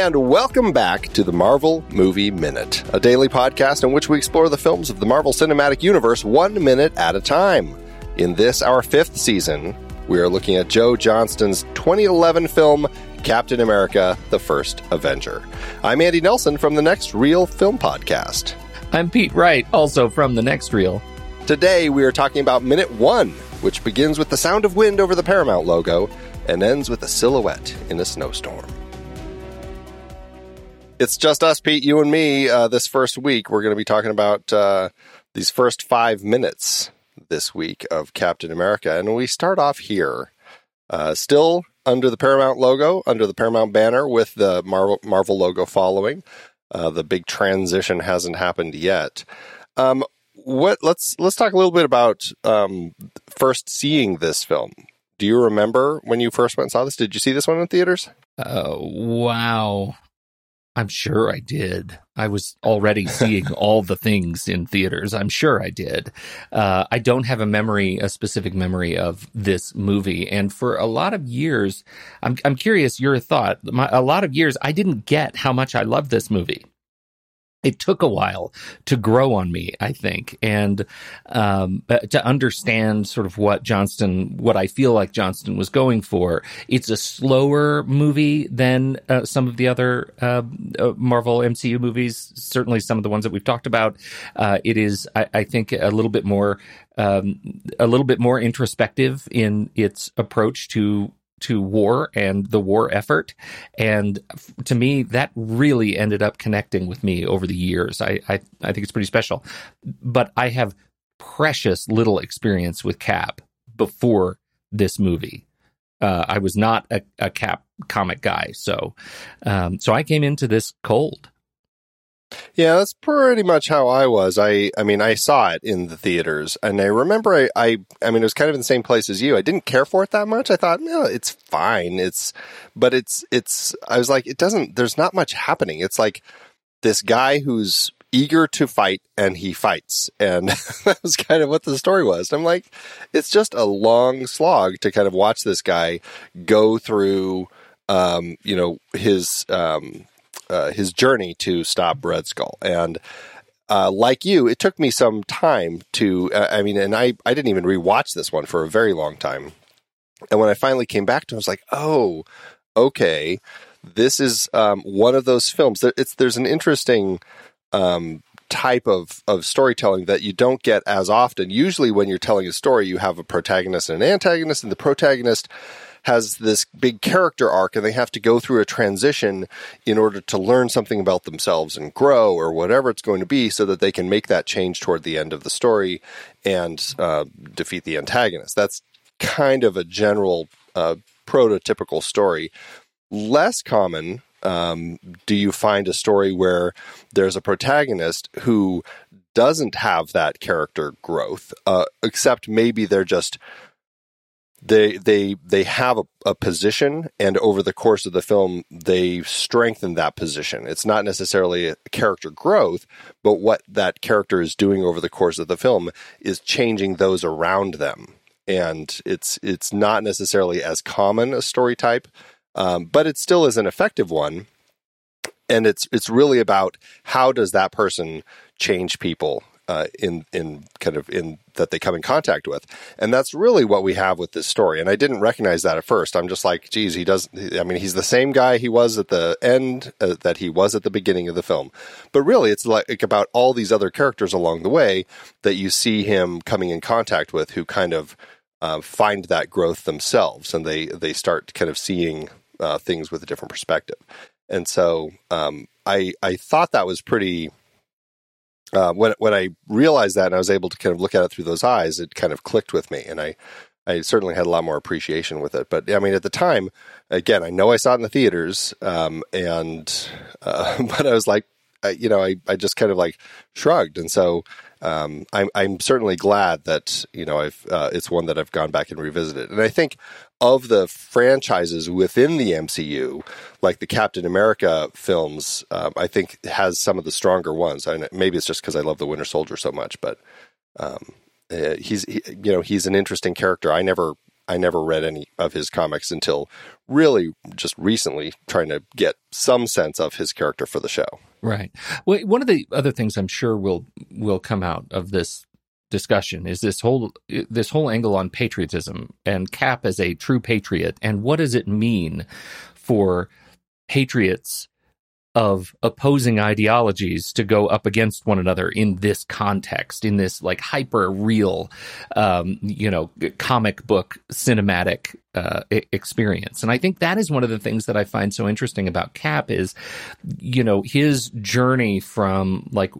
And welcome back to the Marvel Movie Minute, a daily podcast in which we explore the films of the Marvel Cinematic Universe one minute at a time. In this, our fifth season, we are looking at Joe Johnston's 2011 film, Captain America The First Avenger. I'm Andy Nelson from the Next Reel Film Podcast. I'm Pete Wright, also from the Next Reel. Today, we are talking about Minute One, which begins with the sound of wind over the Paramount logo and ends with a silhouette in a snowstorm. It's just us, Pete, you and me. Uh, this first week, we're going to be talking about uh, these first five minutes this week of Captain America, and we start off here, uh, still under the Paramount logo, under the Paramount banner, with the Marvel, Marvel logo following. Uh, the big transition hasn't happened yet. Um, what? Let's let's talk a little bit about um, first seeing this film. Do you remember when you first went and saw this? Did you see this one in theaters? Uh, wow. I'm sure I did. I was already seeing all the things in theaters. I'm sure I did. Uh, I don't have a memory, a specific memory of this movie. And for a lot of years, I'm, I'm curious your thought. My, a lot of years, I didn't get how much I loved this movie it took a while to grow on me, I think, and um, uh, to understand sort of what Johnston, what I feel like Johnston was going for. It's a slower movie than uh, some of the other uh, uh Marvel MCU movies. Certainly, some of the ones that we've talked about. Uh, it is, I, I, think, a little bit more, um, a little bit more introspective in its approach to to war and the war effort. And to me, that really ended up connecting with me over the years. I, I, I think it's pretty special. But I have precious little experience with Cap before this movie. Uh, I was not a, a Cap comic guy, so um, so I came into this cold. Yeah, that's pretty much how I was. I, I mean, I saw it in the theaters, and I remember I, I, I mean, it was kind of in the same place as you. I didn't care for it that much. I thought, no, it's fine. It's, but it's, it's. I was like, it doesn't. There's not much happening. It's like this guy who's eager to fight, and he fights, and that was kind of what the story was. I'm like, it's just a long slog to kind of watch this guy go through, um, you know, his, um uh, his journey to stop Red Skull. And uh, like you, it took me some time to. Uh, I mean, and I I didn't even rewatch this one for a very long time. And when I finally came back to, it, I was like, oh, okay, this is um, one of those films. It's there's an interesting. Um, type of, of storytelling that you don't get as often. Usually, when you're telling a story, you have a protagonist and an antagonist, and the protagonist has this big character arc and they have to go through a transition in order to learn something about themselves and grow or whatever it's going to be so that they can make that change toward the end of the story and uh, defeat the antagonist. That's kind of a general uh, prototypical story. Less common um, do you find a story where there's a protagonist who doesn't have that character growth, uh, except maybe they're just they they they have a, a, position and over the course of the film they strengthen that position. It's not necessarily character growth but what that character is doing over the course of the film is changing those around them. And it's it's not necessarily as common a story type um, but it still is an effective one. And it's it's really about how does that person change people uh, in in kind of in that they come in contact with, and that's really what we have with this story. And I didn't recognize that at first. I'm just like, geez, he doesn't. I mean, he's the same guy he was at the end uh, that he was at the beginning of the film, but really, it's like about all these other characters along the way that you see him coming in contact with, who kind of uh, find that growth themselves, and they they start kind of seeing uh, things with a different perspective. And so um, I I thought that was pretty uh, when when I realized that and I was able to kind of look at it through those eyes, it kind of clicked with me, and I I certainly had a lot more appreciation with it. But I mean, at the time, again, I know I saw it in the theaters, um, and uh, but I was like, I, you know, I I just kind of like shrugged, and so um, I'm I'm certainly glad that you know I've uh, it's one that I've gone back and revisited, and I think of the franchises within the MCU, like the Captain America films, um, I think has some of the stronger ones. And maybe it's just because I love the Winter Soldier so much, but um, uh, he's he, you know he's an interesting character. I never I never read any of his comics until really just recently, trying to get some sense of his character for the show. Right. Well, one of the other things I'm sure will will come out of this discussion is this whole this whole angle on patriotism and Cap as a true patriot and what does it mean for patriots of opposing ideologies to go up against one another in this context, in this like hyper real, um, you know, comic book cinematic uh, experience. And I think that is one of the things that I find so interesting about Cap is, you know, his journey from like,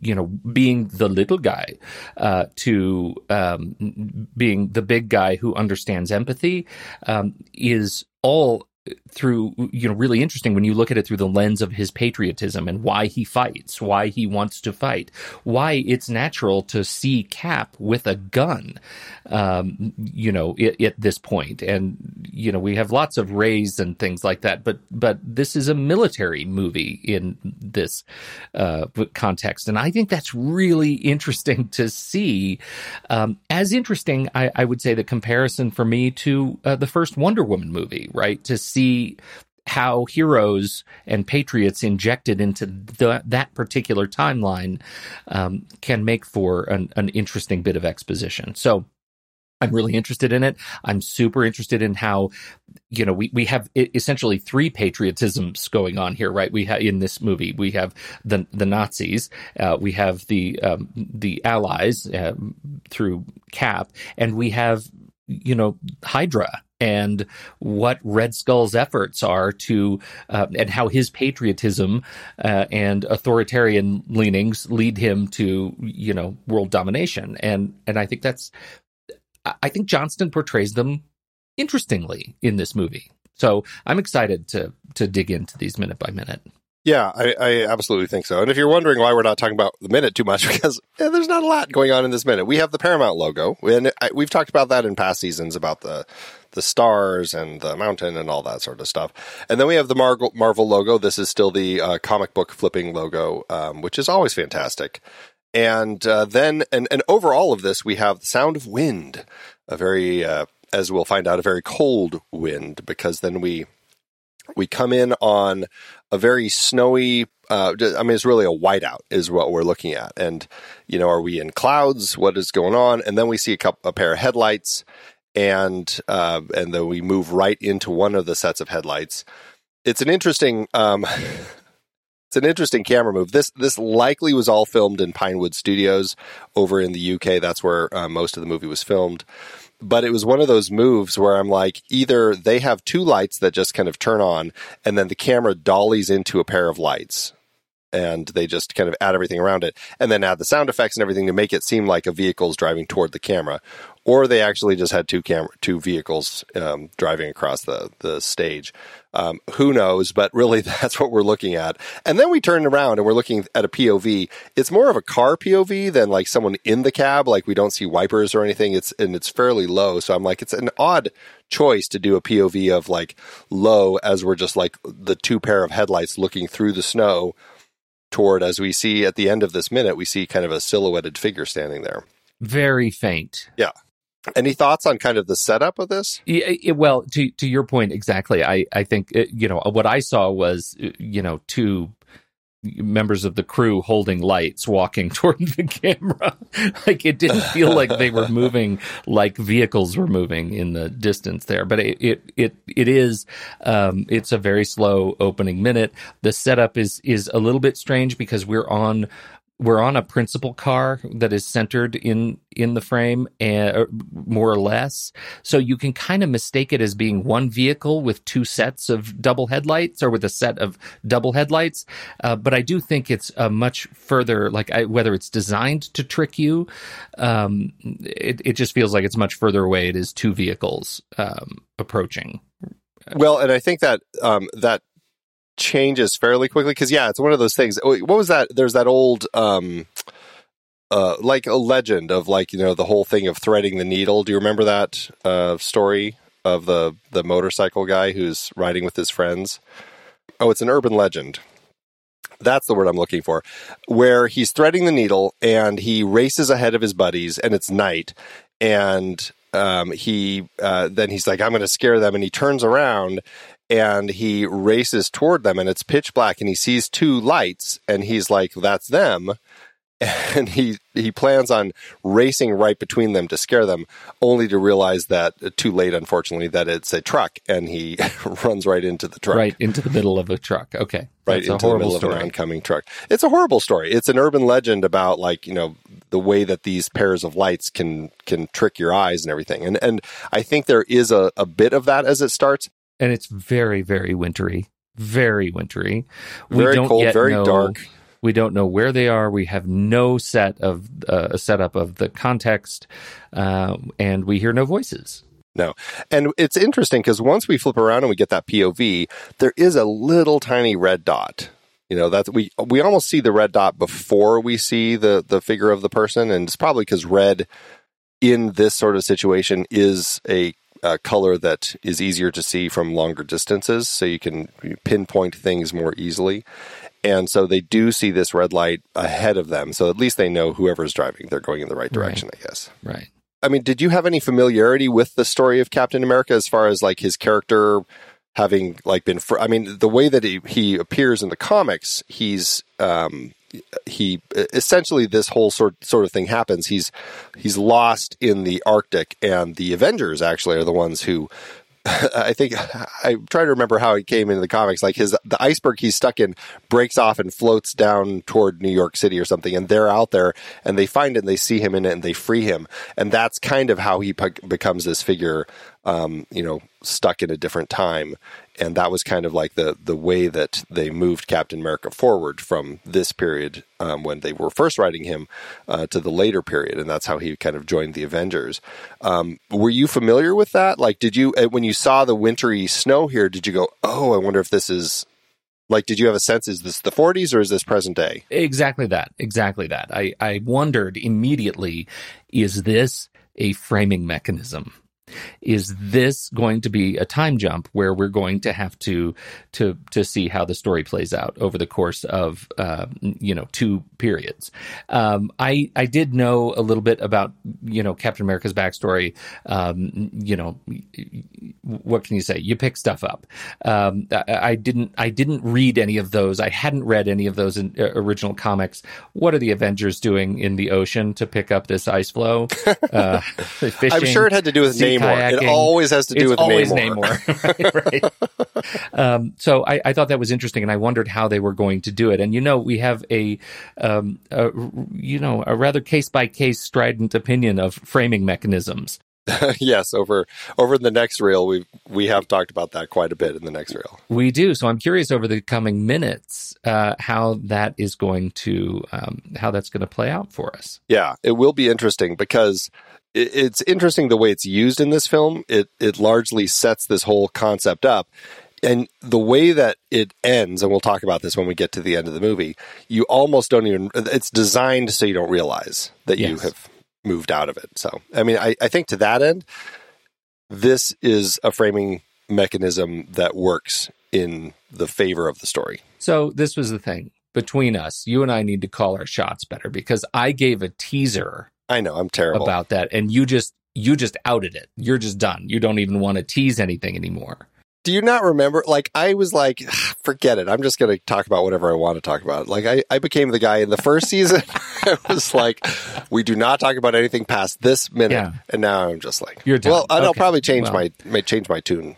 you know, being the little guy uh, to um, being the big guy who understands empathy um, is all through you know really interesting when you look at it through the lens of his patriotism and why he fights why he wants to fight why it's natural to see cap with a gun um, you know at, at, this point. and you know we have lots of rays and things like that but but this is a military movie in this uh, context. And i think that's really interesting to see. Um, as interesting I, I, would say the comparison for me to uh, the first wonder woman movie right? To see how heroes and patriots injected into the, that particular timeline um, can make for an, an interesting bit of exposition. So I'm really interested in it. I'm super interested in how, you know, we, we have essentially three patriotisms going on here, right? We have in this movie, we have the the Nazis, uh, we have the um, the Allies uh, through Cap, and we have you know Hydra and what Red Skull's efforts are to, uh, and how his patriotism uh, and authoritarian leanings lead him to, you know, world domination. And and I think that's, I think Johnston portrays them interestingly in this movie. So I'm excited to to dig into these minute by minute. Yeah, I, I, absolutely think so. And if you're wondering why we're not talking about the minute too much, because yeah, there's not a lot going on in this minute. We have the Paramount logo, and I, we've talked about that in past seasons about the the stars and the mountain and all that sort of stuff. And then we have the Marvel, Marvel logo. This is still the uh, comic book flipping logo, um, which is always fantastic. And uh, then, and, and over all of this, we have the sound of wind, a very, uh, as we'll find out, a very cold wind, because then we we come in on a very snowy uh, I mean, it's really a whiteout is what we're looking at. And, you know, are we in clouds? What is going on? And then we see a, couple, a pair of headlights and uh, and then we move right into one of the sets of headlights. It's an interesting. Um, it's an interesting camera move. This this likely was all filmed in Pinewood Studios over in the UK. That's where uh, most of the movie was filmed. But it was one of those moves where I'm like, either they have two lights that just kind of turn on, and then the camera dollies into a pair of lights, and they just kind of add everything around it, and then add the sound effects and everything to make it seem like a vehicle is driving toward the camera or they actually just had two camera, two vehicles um, driving across the the stage. Um, who knows? But really, that's what we're looking at. And then we turn around and we're looking at a POV. It's more of a car POV than like someone in the cab. Like we don't see wipers or anything. It's and it's fairly low. So I'm like, it's an odd choice to do a POV of like low as we're just like the two pair of headlights looking through the snow toward as we see at the end of this minute, we see kind of a silhouetted figure standing there. Very faint. Yeah. Any thoughts on kind of the setup of this? Yeah, it, well, to to your point exactly. I I think it, you know what I saw was uh, you know two members of the crew holding lights walking toward the camera. like it didn't feel like they were moving like vehicles were moving in the distance there. But it it it, it is um, it's a very slow opening minute. The setup is is a little bit strange because we're on we're on a principal car that is centered in in the frame and uh, more or less. So you can kind of mistake it as being one vehicle with two sets of double headlights or with a set of double headlights. Uh, but i do think it's a much further like I, whether it's designed to trick you um, it, it just feels like it's much further away. It is two vehicles um, approaching. Well and i think that um, that changes fairly quickly because yeah, it's one of those things. What was that? There's that old um uh like a legend of like, you know, the whole thing of threading the needle. Do you remember that uh story of the the motorcycle guy who's riding with his friends? Oh, it's an urban legend. That's the word I'm looking for. Where he's threading the needle and he races ahead of his buddies and it's night and um, he uh, then he's like, I'm going to scare them, and he turns around and he races toward them, and it's pitch black, and he sees two lights, and he's like, "That's them." And he he plans on racing right between them to scare them, only to realize that uh, too late, unfortunately, that it's a truck, and he runs right into the truck, right into the middle of a truck. Okay, right into the middle story. of an oncoming truck. It's a horrible story. It's an urban legend about like you know the way that these pairs of lights can can trick your eyes and everything. And and I think there is a, a bit of that as it starts and it's very very wintry, very wintry. We very don't cold, yet very know, dark. We don't know where they are. We have no set of uh, a setup of the context, uh, and we hear no voices. No. And it's interesting because once we flip around and we get that POV, there is a little tiny red dot. You know, that we we almost see the red dot before we see the the figure of the person, and it's probably because red in this sort of situation is a uh, color that is easier to see from longer distances, so you can pinpoint things more easily. And so they do see this red light ahead of them, so at least they know whoever's driving, they're going in the right direction, right. I guess. Right. I mean, did you have any familiarity with the story of Captain America as far as like his character having like been? Fr- I mean, the way that he, he appears in the comics, he's um, he essentially this whole sort sort of thing happens. He's he's lost in the Arctic, and the Avengers actually are the ones who. I think I try to remember how he came into the comics. Like his the iceberg he's stuck in breaks off and floats down toward New York City or something, and they're out there and they find it and they see him in it and they free him, and that's kind of how he becomes this figure, um, you know, stuck in a different time and that was kind of like the the way that they moved Captain America forward from this period um, when they were first writing him uh, to the later period, and that's how he kind of joined the Avengers. Um, were you familiar with that? Like, did you uh, when you saw the wintry snow here? Did you go, "Oh, I wonder if this is like did you have a sense is this the 40s or is this present day exactly that exactly that i i wondered immediately is this a framing mechanism is this going to be a time jump where we're going to have to to to see how the story plays out over the course of uh, you know two periods? Um, I I did know a little bit about you know Captain America's backstory. Um, you know, what can you say? You pick stuff up. Um, I, I, didn't I didn't read any of those. I hadn't read any of those in, uh, original comics. What are the Avengers doing in the ocean to pick up this ice floe? Uh, fishing, I'm sure it had to do with name kayaking. It always has to do it's with always Namor. Namor. right, right. Um, so I, I, thought that was interesting, and I wondered how they were going to do it. And you know, we have a, um, a you know, a rather case by case strident opinion of framing mechanisms. yes, over over in the next reel, we we have talked about that quite a bit in the next reel. We do. So I'm curious over the coming minutes uh, how that is going to um, how that's going to play out for us. Yeah, it will be interesting because it's interesting the way it's used in this film. It it largely sets this whole concept up. And the way that it ends, and we'll talk about this when we get to the end of the movie, you almost don't even, it's designed so you don't realize that yes. you have moved out of it. So, I mean, I, I think to that end, this is a framing mechanism that works in the favor of the story. So, this was the thing between us. You and I need to call our shots better because I gave a teaser I know I'm terrible about that, and you just you just outed it. You're just done. You don't even want to tease anything anymore. Do you not remember? Like I was like, forget it. I'm just going to talk about whatever I want to talk about. Like I, I became the guy in the first season. I was like, we do not talk about anything past this minute. Yeah. And now I'm just like, you're done. Well, okay. I'll probably change well. my may change my tune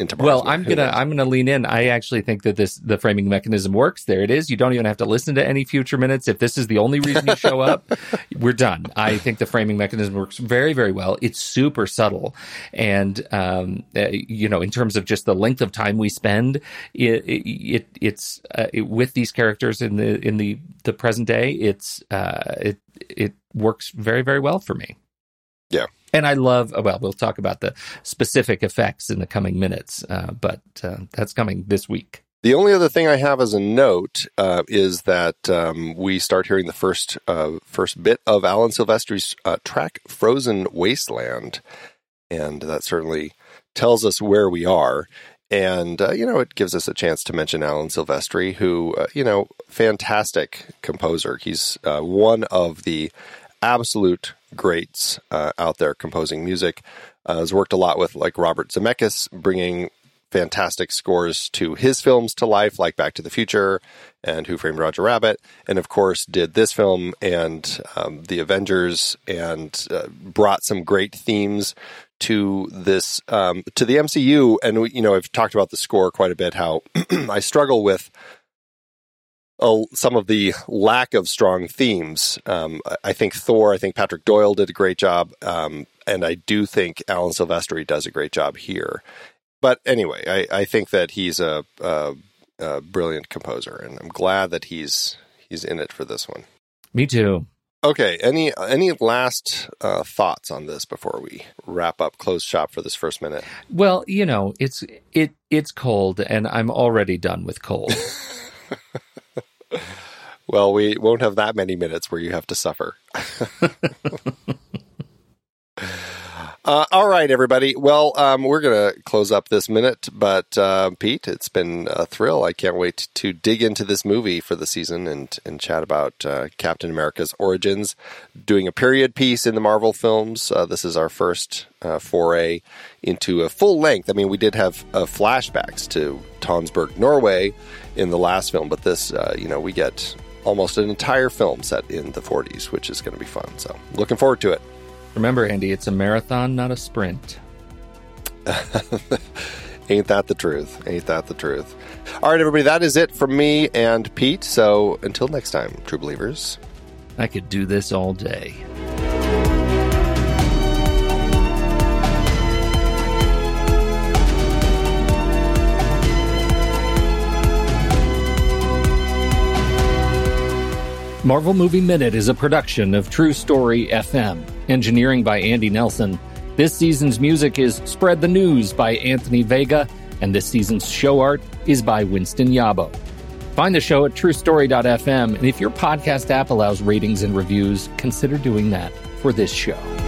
into well i'm gonna i'm gonna lean in. I actually think that this the framing mechanism works. There it is. You don't even have to listen to any future minutes. If this is the only reason you show up we're done. I think the framing mechanism works very very well. It's super subtle. And um, uh, you know in terms of just the length of time we spend it, it it's uh, it, with these characters in the in the the present day it's uh, it it works very very well for me. Yeah and I love, well, we'll talk about the specific effects in the coming minutes, uh, but uh, that's coming this week. The only other thing I have as a note uh, is that um, we start hearing the first uh, first bit of Alan Silvestri's uh, track "Frozen Wasteland," and that certainly tells us where we are. And uh, you know, it gives us a chance to mention Alan Silvestri, who you know, fantastic composer. He's one of the absolute greats uh, out there composing music. Uh, has worked a lot with like Robert Zemeckis, bringing fantastic scores to his films to life, like Back to the Future and Who Framed Roger Rabbit, and of course did this film and um, the Avengers, and uh, brought some great themes to this um, to the MCU. And we, you know, I've talked about the score quite a bit. How I struggle with. Uh, some of the lack of strong themes. Um, I think Thor, I think Patrick Doyle did a great job. Um, and I do think Alan Silvestri does a great job here. But anyway, I, I think that he's a, a, a brilliant composer, and I'm glad that he's he's in it for this one. Me too. Okay. Any any last uh, thoughts on this before we wrap up, close shop for this first minute? Well, you know, it's it it's cold, and I'm already done with cold. well, we won't have that many minutes where you have to suffer. Uh, all right, everybody. Well, um, we're going to close up this minute, but uh, Pete, it's been a thrill. I can't wait to dig into this movie for the season and, and chat about uh, Captain America's origins. Doing a period piece in the Marvel films. Uh, this is our first uh, foray into a full length. I mean, we did have uh, flashbacks to Tonsberg, Norway in the last film, but this, you know, we get almost an entire film set in the 40s, which is going to be fun. So, looking forward to it. Remember, Andy, it's a marathon, not a sprint. Ain't that the truth? Ain't that the truth? All right, everybody, that is it from me and Pete. So until next time, true believers. I could do this all day. Marvel Movie Minute is a production of True Story FM. Engineering by Andy Nelson. This season's music is Spread the News by Anthony Vega, and this season's show art is by Winston Yabo. Find the show at truestory.fm, and if your podcast app allows ratings and reviews, consider doing that for this show.